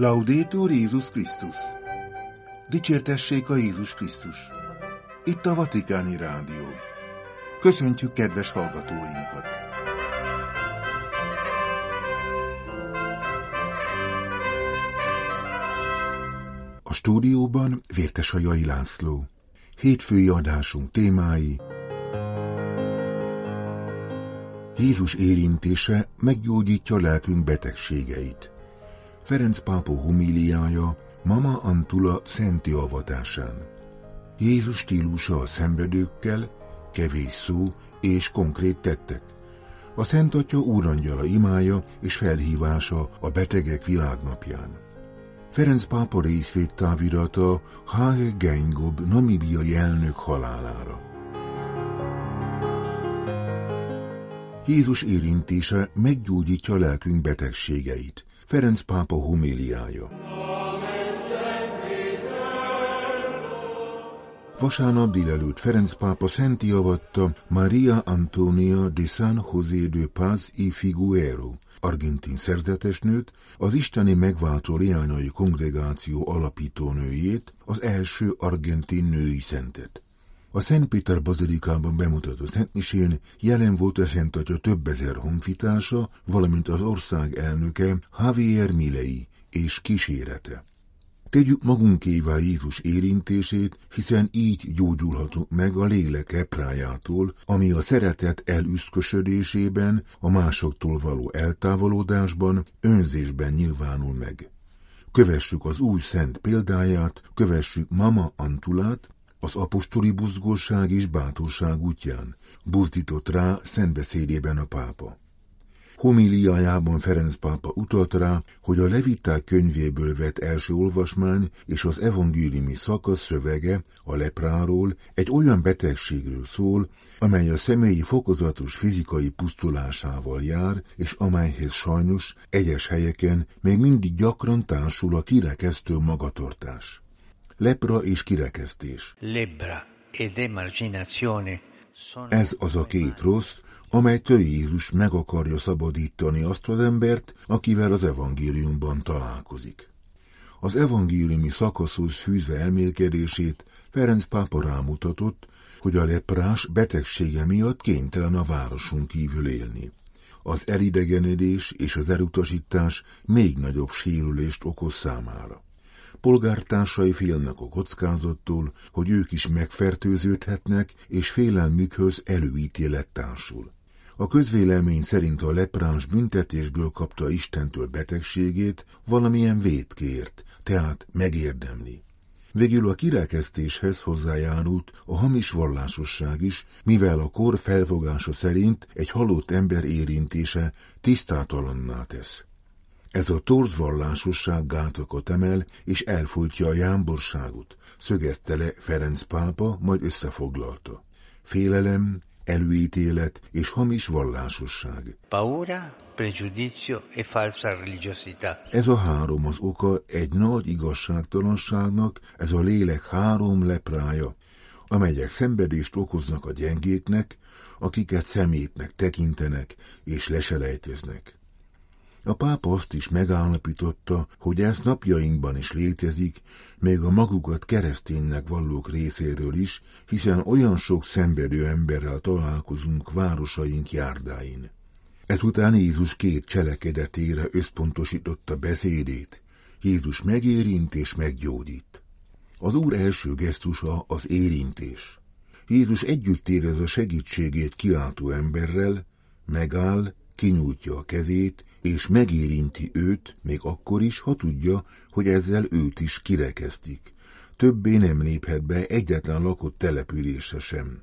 Laudétur Jézus Krisztus! Dicsértessék a Jézus Krisztus! Itt a Vatikáni Rádió. Köszöntjük kedves hallgatóinkat! A stúdióban Vértes a Jai László. Hétfői adásunk témái Jézus érintése meggyógyítja lelkünk betegségeit. Ferenc pápa homíliája Mama Antula szenti avatásán. Jézus stílusa a szenvedőkkel, kevés szó és konkrét tettek. A Szent Atya úrangyala imája és felhívása a betegek világnapján. Ferenc pápa részvédtávirata H. Gengob namibiai elnök halálára. Jézus érintése meggyógyítja lelkünk betegségeit. Ferenc pápa homéliája. Vasárnap délelőtt Ferenc pápa szenti javatta Maria Antonia de San José de Paz y Figuero, argentin szerzetesnőt, az isteni megváltó leányai kongregáció alapítónőjét, az első argentin női szentet. A Szent Péter bazilikában bemutató Szentmisén jelen volt a Szent Atya több ezer honfitársa, valamint az ország elnöke Javier Milei és kísérete. Tegyük magunkévá Jézus érintését, hiszen így gyógyulhatunk meg a lélek leprájától, ami a szeretet elüszkösödésében, a másoktól való eltávolodásban, önzésben nyilvánul meg. Kövessük az új szent példáját, kövessük Mama Antulát, az apostoli buzgóság és bátorság útján buzdított rá szentbeszédében a pápa. Homíliájában Ferenc pápa utalt rá, hogy a Leviták könyvéből vett első olvasmány és az evangéliumi szakasz szövege a lepráról egy olyan betegségről szól, amely a személyi fokozatos fizikai pusztulásával jár, és amelyhez sajnos egyes helyeken még mindig gyakran társul a kirekesztő magatartás lepra és kirekesztés. Ez az a két rossz, amelytől Jézus meg akarja szabadítani azt az embert, akivel az evangéliumban találkozik. Az evangéliumi szakaszhoz fűzve elmélkedését Ferenc pápa rámutatott, hogy a leprás betegsége miatt kénytelen a városon kívül élni. Az elidegenedés és az elutasítás még nagyobb sérülést okoz számára. Polgártársai félnek a kockázattól, hogy ők is megfertőződhetnek, és félelmükhöz előítélet társul. A közvélemény szerint a lepráns büntetésből kapta Istentől betegségét, valamilyen vétkért, tehát megérdemli. Végül a kirekesztéshez hozzájárult a hamis vallásosság is, mivel a kor felfogása szerint egy halott ember érintése tisztátalanná tesz. Ez a torz vallásosság gátokat emel, és elfolytja a jámborságot, szögezte le Ferenc pápa, majd összefoglalta. Félelem, előítélet és hamis vallásosság. Paura, pregiudizio e falsa religiosità. Ez a három az oka egy nagy igazságtalanságnak, ez a lélek három leprája, amelyek szenvedést okoznak a gyengéknek, akiket szemétnek tekintenek és leselejteznek. A pápa azt is megállapította, hogy ez napjainkban is létezik, még a magukat kereszténynek vallók részéről is, hiszen olyan sok szenvedő emberrel találkozunk városaink járdáin. Ezután Jézus két cselekedetére összpontosította beszédét. Jézus megérint és meggyógyít. Az Úr első gesztusa az érintés. Jézus együtt érez a segítségét kiáltó emberrel, megáll, kinyújtja a kezét, és megérinti őt, még akkor is, ha tudja, hogy ezzel őt is kirekeztik. Többé nem léphet be egyetlen lakott települése sem.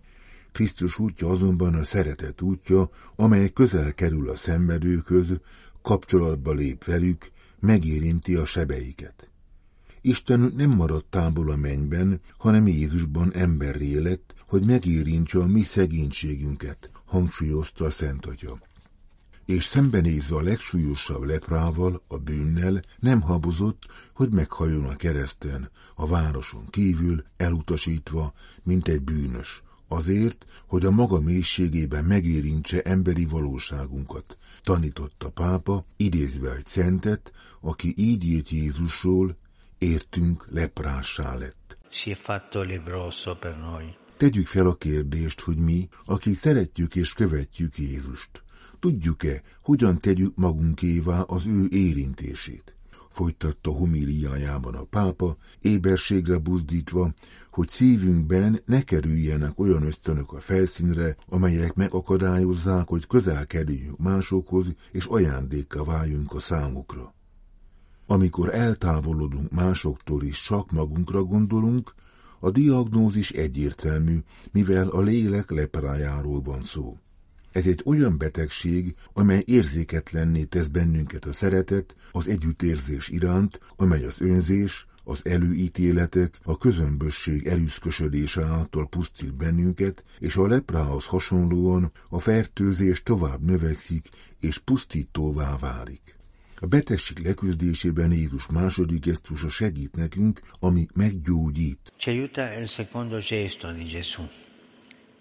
Krisztus útja azonban a szeretet útja, amely közel kerül a szenvedőköz, kapcsolatba lép velük, megérinti a sebeiket. Isten nem maradt távol a mennyben, hanem Jézusban emberré lett, hogy megérintse a mi szegénységünket, hangsúlyozta a Szent Atya és szembenézve a legsúlyosabb leprával, a bűnnel, nem habozott, hogy meghajjon a kereszten, a városon kívül, elutasítva, mint egy bűnös, azért, hogy a maga mélységében megérintse emberi valóságunkat, tanította pápa, idézve egy szentet, aki így írt Jézusról, értünk leprássá lett. Si è fatto lebroso per noi. Tegyük fel a kérdést, hogy mi, akik szeretjük és követjük Jézust, tudjuk-e, hogyan tegyük magunkévá az ő érintését? Folytatta homíliájában a pápa, éberségre buzdítva, hogy szívünkben ne kerüljenek olyan ösztönök a felszínre, amelyek megakadályozzák, hogy közel kerüljünk másokhoz, és ajándékka váljunk a számukra. Amikor eltávolodunk másoktól és csak magunkra gondolunk, a diagnózis egyértelmű, mivel a lélek leprájáról van szó. Ez egy olyan betegség, amely érzéketlenné tesz bennünket a szeretet, az együttérzés iránt, amely az önzés, az előítéletek, a közömbösség erőszkösödése által pusztít bennünket, és a leprához hasonlóan a fertőzés tovább növekszik és pusztítóvá válik. A betegség leküzdésében Jézus második gesztusa segít nekünk, ami meggyógyít. Ci aiuta il secondo gesto di Gesù,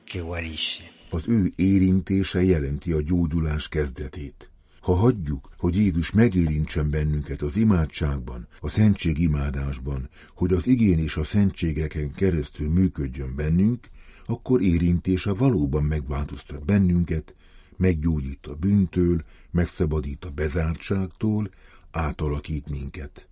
che guarisce. Az ő érintése jelenti a gyógyulás kezdetét. Ha hagyjuk, hogy Jézus megérintsen bennünket az imádságban, a szentség imádásban, hogy az igén és a szentségeken keresztül működjön bennünk, akkor érintése valóban megváltoztat bennünket, meggyógyít a bűntől, megszabadít a bezártságtól, átalakít minket.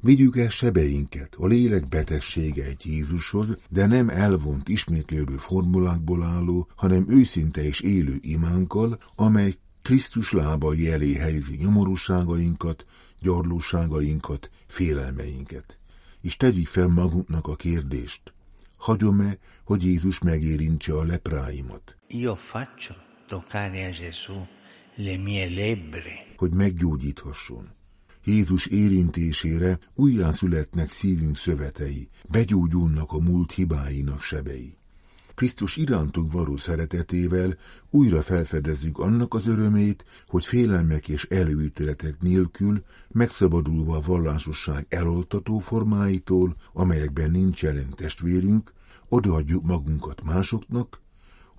Vigyük el sebeinket, a lélek betegsége egy Jézushoz, de nem elvont ismétlődő formulákból álló, hanem őszinte és élő imánkkal, amely Krisztus lábai elé helyezi nyomorúságainkat, gyarlóságainkat, félelmeinket. És tegyük fel magunknak a kérdést, hagyom-e, hogy Jézus megérintse a lepráimat? Io faccio toccare a Gesù le mie lebbre. Hogy meggyógyíthasson. Jézus érintésére újján születnek szívünk szövetei, begyógyulnak a múlt hibáinak sebei. Krisztus irántunk való szeretetével újra felfedezzük annak az örömét, hogy félelmek és előítéletek nélkül, megszabadulva a vallásosság eloltató formáitól, amelyekben nincs jelen testvérünk, odaadjuk magunkat másoknak,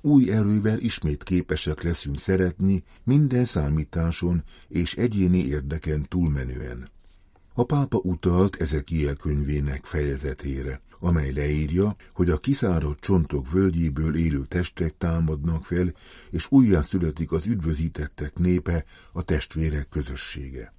új erővel ismét képesek leszünk szeretni minden számításon és egyéni érdeken túlmenően. A pápa utalt Ezekiel könyvének fejezetére, amely leírja, hogy a kiszáradt csontok völgyéből élő testek támadnak fel, és újjá születik az üdvözítettek népe, a testvérek közössége.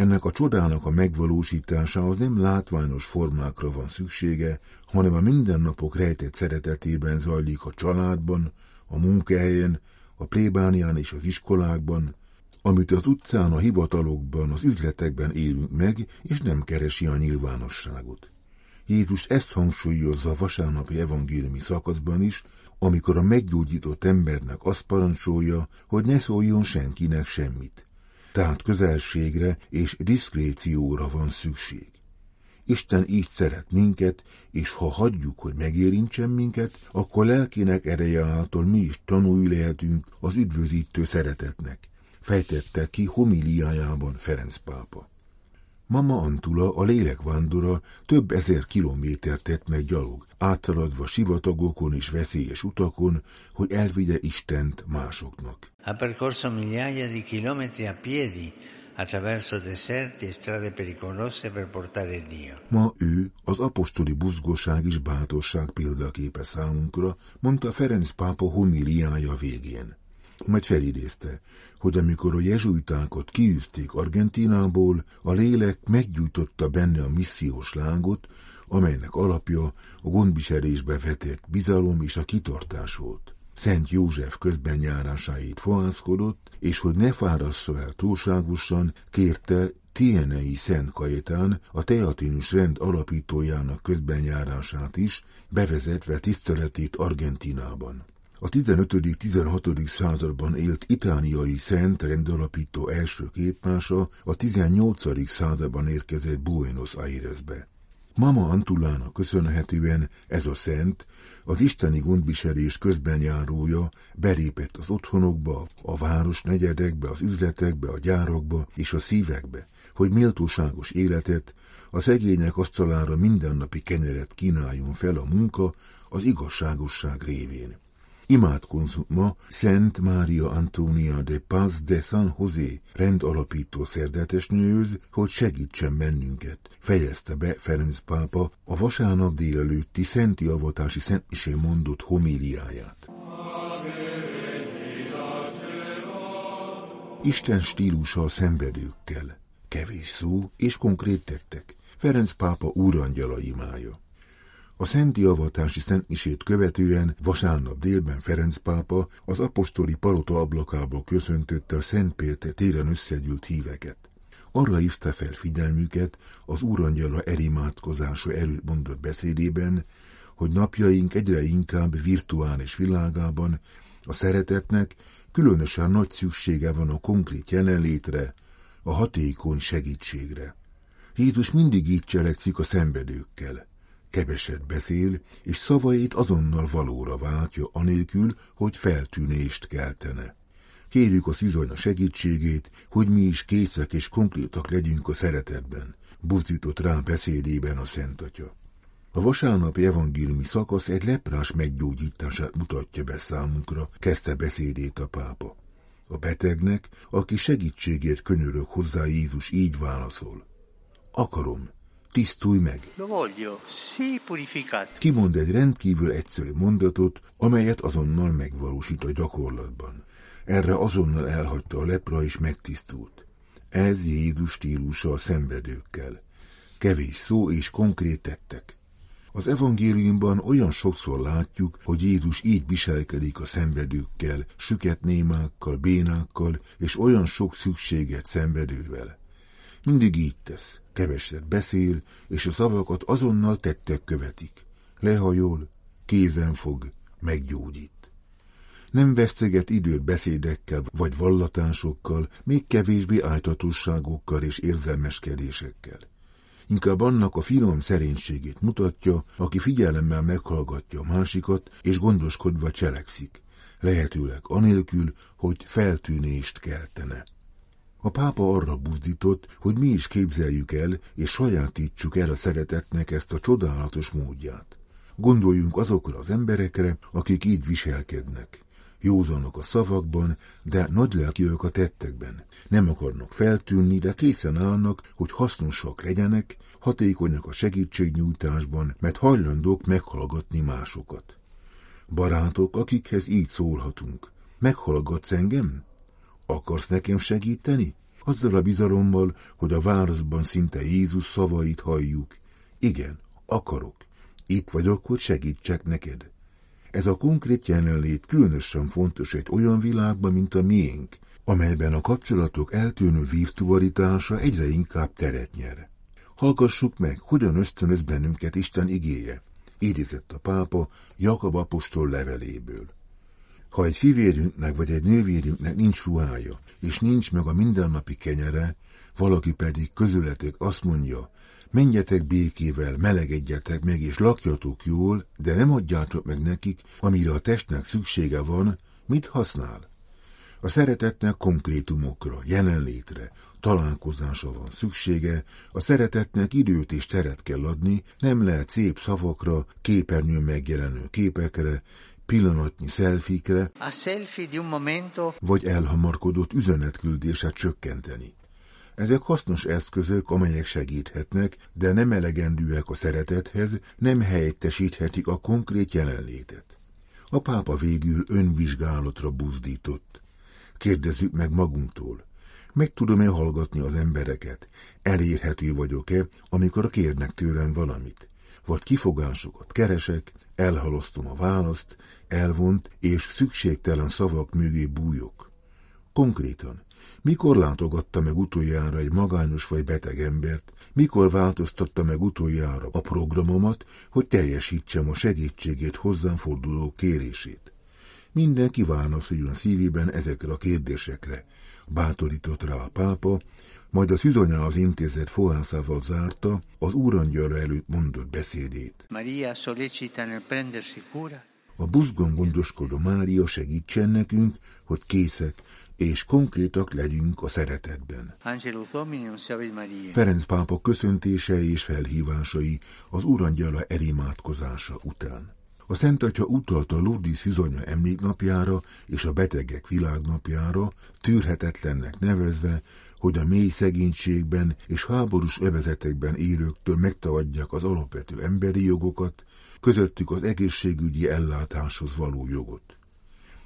Ennek a csodának a megvalósításához nem látványos formákra van szüksége, hanem a mindennapok rejtett szeretetében zajlik a családban, a munkahelyen, a plébánián és az iskolákban, amit az utcán, a hivatalokban, az üzletekben élünk meg, és nem keresi a nyilvánosságot. Jézus ezt hangsúlyozza a vasárnapi evangéliumi szakaszban is, amikor a meggyógyított embernek azt parancsolja, hogy ne szóljon senkinek semmit. Tehát közelségre és diszkrécióra van szükség. Isten így szeret minket, és ha hagyjuk, hogy megérintsen minket, akkor lelkének ereje által mi is tanulj lehetünk az üdvözítő szeretetnek, fejtette ki homiliájában Ferenc pápa. Mama Antula, a lélekvándora több ezer kilométert tett meg gyalog, átaladva sivatagokon és veszélyes utakon, hogy elvigye Istent másoknak. Ha percorso migliaia di chilometri a piedi attraverso deserti e strade pericolose per portare Dio. Ma ő az apostoli buzgóság és bátorság példaképe számunkra, mondta Ferenc pápa homiliája végén. Majd felidézte, hogy amikor a jezsuitákat kiűzték Argentinából, a lélek meggyújtotta benne a missziós lángot, amelynek alapja a gondviselésbe vetett bizalom és a kitartás volt. Szent József közben járásáit fohászkodott, és hogy ne fárassza el túlságosan, kérte Tienei Szent Kajetán, a teatinus rend alapítójának közbenjárását is, bevezetve tiszteletét Argentinában. A 15.-16. században élt itániai szent rendalapító első képmása a 18. században érkezett Buenos Airesbe. Mama Antulának köszönhetően ez a szent, az isteni gondviselés közben járója belépett az otthonokba, a város negyedekbe, az üzletekbe, a gyárakba és a szívekbe, hogy méltóságos életet, a szegények asztalára mindennapi kenyeret kínáljon fel a munka az igazságosság révén. Imádkozzunk ma Szent Mária Antonia de Paz de San José rendalapító szerdetesnőhöz, hogy segítsen bennünket, fejezte be Ferenc pápa a vasárnap délelőtti Szenti Avatási Szentmisé mondott homíliáját. Isten stílusa a szenvedőkkel, kevés szó és konkrét tettek. Ferenc pápa úrangyala imája. A szenti avatási szentmisét követően vasárnap délben Ferenc pápa az apostoli palota ablakából köszöntötte a Szent Péter téren összegyűlt híveket. Arra hívta fel figyelmüket az úrangyala erimátkozása előtt mondott beszédében, hogy napjaink egyre inkább virtuális világában a szeretetnek különösen nagy szüksége van a konkrét jelenlétre, a hatékony segítségre. Jézus mindig így cselekszik a szenvedőkkel. Keveset beszél, és szavait azonnal valóra váltja, anélkül, hogy feltűnést keltene. Kérjük a szűzanya segítségét, hogy mi is készek és konkrétak legyünk a szeretetben, buzdított rá beszédében a Szent Atya. A vasárnapi evangéliumi szakasz egy leprás meggyógyítását mutatja be számunkra, kezdte beszédét a pápa. A betegnek, aki segítségért könyörög hozzá Jézus így válaszol. Akarom, tisztulj meg. Kimond egy rendkívül egyszerű mondatot, amelyet azonnal megvalósít a gyakorlatban. Erre azonnal elhagyta a lepra és megtisztult. Ez Jézus stílusa a szenvedőkkel. Kevés szó és konkrét tettek. Az evangéliumban olyan sokszor látjuk, hogy Jézus így viselkedik a szenvedőkkel, süket némákkal, bénákkal és olyan sok szükséget szenvedővel. Mindig így tesz, keveset beszél, és a szavakat azonnal tettek követik. Lehajol, kézen fog, meggyógyít. Nem veszteget időt beszédekkel vagy vallatásokkal, még kevésbé ájtatosságokkal és érzelmeskedésekkel. Inkább annak a finom szerénységét mutatja, aki figyelemmel meghallgatja a másikat, és gondoskodva cselekszik, lehetőleg anélkül, hogy feltűnést keltene. A pápa arra buzdított, hogy mi is képzeljük el, és sajátítsuk el a szeretetnek ezt a csodálatos módját. Gondoljunk azokra az emberekre, akik így viselkednek. Józanok a szavakban, de nagylelkiek a tettekben. Nem akarnak feltűnni, de készen állnak, hogy hasznosak legyenek, hatékonyak a segítségnyújtásban, mert hajlandók meghallgatni másokat. Barátok, akikhez így szólhatunk. Meghallgatsz engem? Akarsz nekem segíteni? Azzal a bizalommal, hogy a válaszban szinte Jézus szavait halljuk. Igen, akarok. Itt vagyok, hogy segítsek neked. Ez a konkrét jelenlét különösen fontos egy olyan világban, mint a miénk, amelyben a kapcsolatok eltűnő virtualitása egyre inkább teret nyer. Hallgassuk meg, hogyan ösztönöz bennünket Isten igéje, idézett a pápa Jakab apostol leveléből. Ha egy fivérünknek vagy egy nővérünknek nincs ruhája, és nincs meg a mindennapi kenyere, valaki pedig közületek azt mondja, menjetek békével, melegedjetek meg, és lakjatok jól, de nem adjátok meg nekik, amire a testnek szüksége van, mit használ? A szeretetnek konkrétumokra, jelenlétre, találkozása van szüksége, a szeretetnek időt és teret kell adni, nem lehet szép szavakra, képernyőn megjelenő képekre, pillanatnyi szelfikre, A selfie di un momento vagy elhamarkodott üzenetküldéset csökkenteni. Ezek hasznos eszközök, amelyek segíthetnek, de nem elegendőek a szeretethez, nem helyettesíthetik a konkrét jelenlétet. A pápa végül önvizsgálatra buzdított. Kérdezzük meg magunktól. Meg tudom-e hallgatni az embereket? Elérhető vagyok-e, amikor kérnek tőlem valamit? Vagy kifogásokat keresek, elhalasztom a választ, elvont és szükségtelen szavak mögé bújok. Konkrétan, mikor látogatta meg utoljára egy magányos vagy beteg embert, mikor változtatta meg utoljára a programomat, hogy teljesítsem a segítségét hozzám forduló kérését. Mindenki válaszoljon szívében ezekre a kérdésekre, bátorított rá a pápa, majd a szüzanyához intézet fohászával zárta az úrangyala előtt mondott beszédét. Maria sollecita nel prendersi cura A buzgon gondoskodó Mária segítsen nekünk, hogy készek és konkrétak legyünk a szeretetben. Ferenc pápa köszöntése és felhívásai az Urangyala erimádkozása után. A Szent Atya utalta Lourdes Hüzonya emléknapjára és a betegek világnapjára, tűrhetetlennek nevezve, hogy a mély szegénységben és háborús övezetekben élőktől megtagadják az alapvető emberi jogokat, közöttük az egészségügyi ellátáshoz való jogot.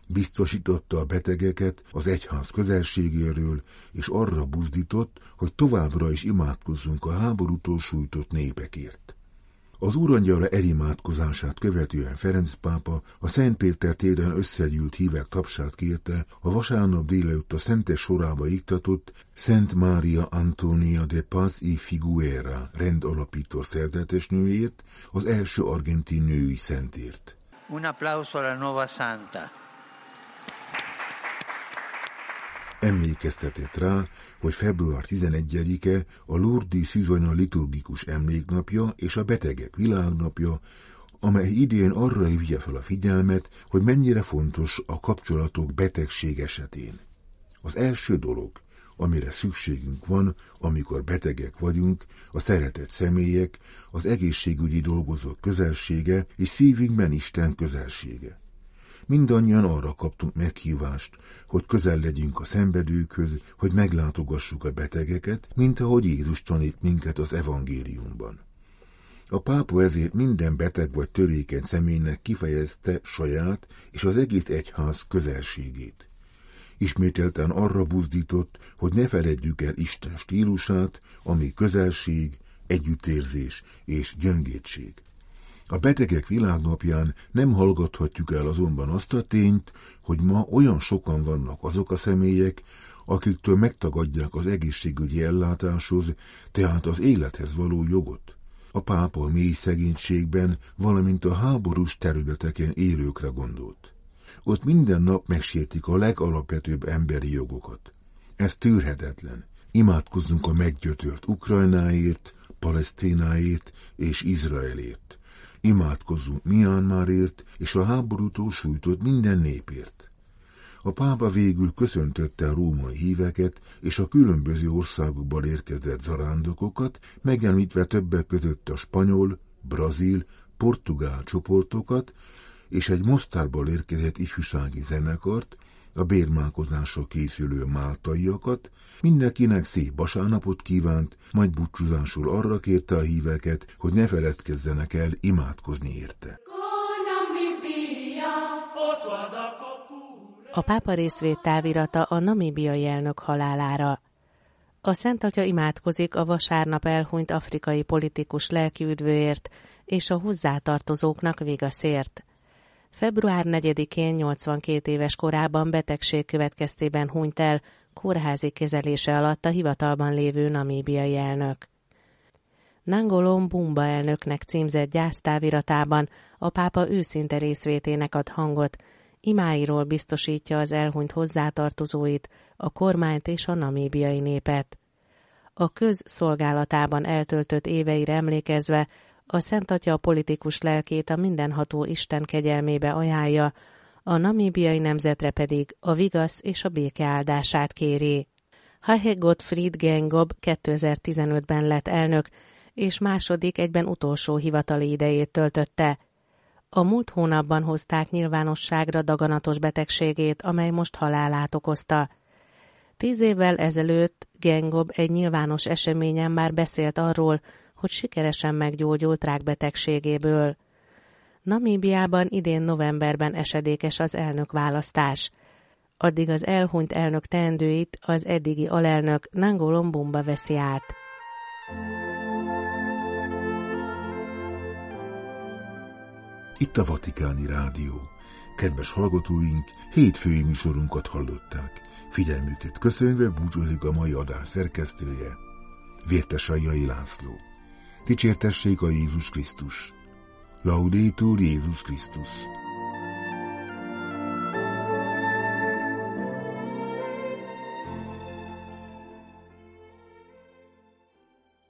Biztosította a betegeket az egyház közelségéről, és arra buzdított, hogy továbbra is imádkozzunk a háborútól sújtott népekért. Az úrangyala elimádkozását követően Ferenc pápa a Szent Péter téren összegyűlt hívek tapsát kérte a vasárnap délelőtt a szentes sorába iktatott Szent Mária Antonia de Paz y Figuera rendalapító szerzetesnőjét, az első argentin női szentért. Un applauso alla nuova santa. Emlékeztetett rá, hogy február 11-e a Lourdes Szűzonya liturgikus emléknapja és a betegek világnapja, amely idén arra hívja fel a figyelmet, hogy mennyire fontos a kapcsolatok betegség esetén. Az első dolog, amire szükségünk van, amikor betegek vagyunk, a szeretett személyek, az egészségügyi dolgozók közelsége és szívünkben Isten közelsége. Mindannyian arra kaptunk meghívást, hogy közel legyünk a szenvedőkhöz, hogy meglátogassuk a betegeket, mint ahogy Jézus tanít minket az evangéliumban. A pápa ezért minden beteg vagy törékeny személynek kifejezte saját és az egész egyház közelségét. Ismételten arra buzdított, hogy ne feledjük el Isten stílusát, ami közelség, együttérzés és gyöngétség. A betegek világnapján nem hallgathatjuk el azonban azt a tényt, hogy ma olyan sokan vannak azok a személyek, akiktől megtagadják az egészségügyi ellátáshoz, tehát az élethez való jogot. A pápa a mély szegénységben, valamint a háborús területeken élőkre gondolt. Ott minden nap megsértik a legalapvetőbb emberi jogokat. Ez tűrhetetlen. Imádkozzunk a meggyötört Ukrajnáért, Palesztináért és Izraelért imádkozzunk Myanmarért és a háborútól sújtott minden népért. A pápa végül köszöntötte a római híveket és a különböző országokból érkezett zarándokokat, megemlítve többek között a spanyol, brazil, portugál csoportokat és egy Mostárból érkezett ifjúsági zenekart, a bérmálkozásra készülő máltaiakat, mindenkinek szép vasárnapot kívánt, majd búcsúzásul arra kérte a híveket, hogy ne feledkezzenek el imádkozni érte. A pápa részvét távirata a namíbiai elnök halálára. A Szent Atya imádkozik a vasárnap elhunyt afrikai politikus lelkiüdvőért és a hozzátartozóknak vigaszért. Február 4-én 82 éves korában betegség következtében hunyt el kórházi kezelése alatt a hivatalban lévő namíbiai elnök. Nangolom Bumba elnöknek címzett gyásztáviratában a pápa őszinte részvétének ad hangot, imáiról biztosítja az elhunyt hozzátartozóit, a kormányt és a namíbiai népet. A közszolgálatában eltöltött éveire emlékezve a Szent Atya a politikus lelkét a mindenható Isten kegyelmébe ajánlja, a namíbiai nemzetre pedig a vigasz és a béke áldását kéri. Hahe Gottfried Gengob 2015-ben lett elnök, és második egyben utolsó hivatali idejét töltötte. A múlt hónapban hozták nyilvánosságra daganatos betegségét, amely most halálát okozta. Tíz évvel ezelőtt Gengob egy nyilvános eseményen már beszélt arról, hogy sikeresen meggyógyult rákbetegségéből. Namíbiában idén novemberben esedékes az elnök választás. Addig az elhunyt elnök teendőit az eddigi alelnök Nangolom Bumba veszi át. Itt a Vatikáni Rádió. Kedves hallgatóink, hétfői műsorunkat hallották. Figyelmüket köszönve búcsúzik a mai adás szerkesztője, Vértesajjai László. Dicsértessék a Jézus Krisztus! Laudétur Jézus Krisztus!